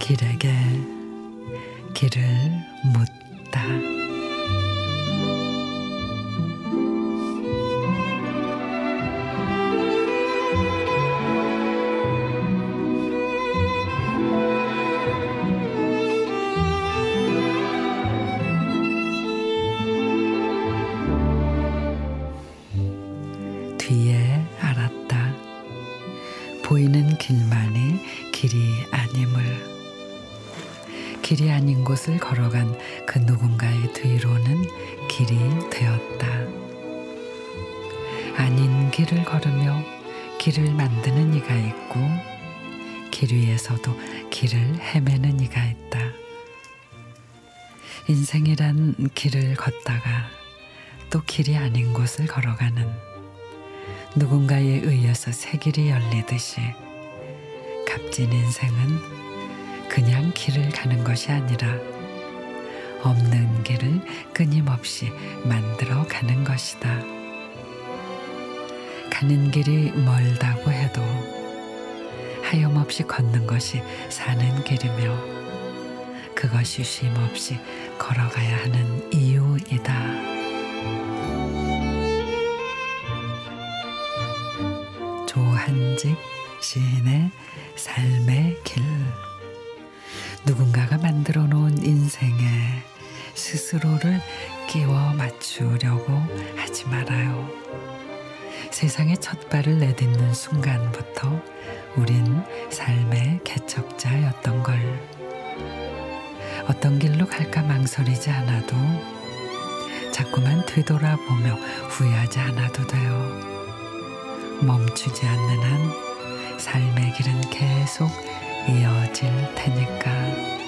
길에게 길을 묻다. 보이는 길만이 길이 아님을. 길이 아닌 곳을 걸어간 그 누군가의 뒤로는 길이 되었다. 아닌 길을 걸으며 길을 만드는 이가 있고 길 위에서도 길을 헤매는 이가 있다. 인생이란 길을 걷다가 또 길이 아닌 곳을 걸어가는 누군가에 의해서 새 길이 열리듯이 값진 인생은 그냥 길을 가는 것이 아니라 없는 길을 끊임없이 만들어 가는 것이다. 가는 길이 멀다고 해도 하염없이 걷는 것이 사는 길이며 그것이 쉼없이 걸어가야 하는 이유이다. 조한직 시인의 삶의 길 누군가가 만들어 놓은 인생에 스스로를 끼워 맞추려고 하지 말아요. 세상에 첫 발을 내딛는 순간부터 우린 삶의 개척자였던 걸. 어떤 길로 갈까 망설이지 않아도 자꾸만 되돌아보며 후회하지 않아도 돼요. 멈추지 않는 한 삶의 길은 계속 이어질 테니까.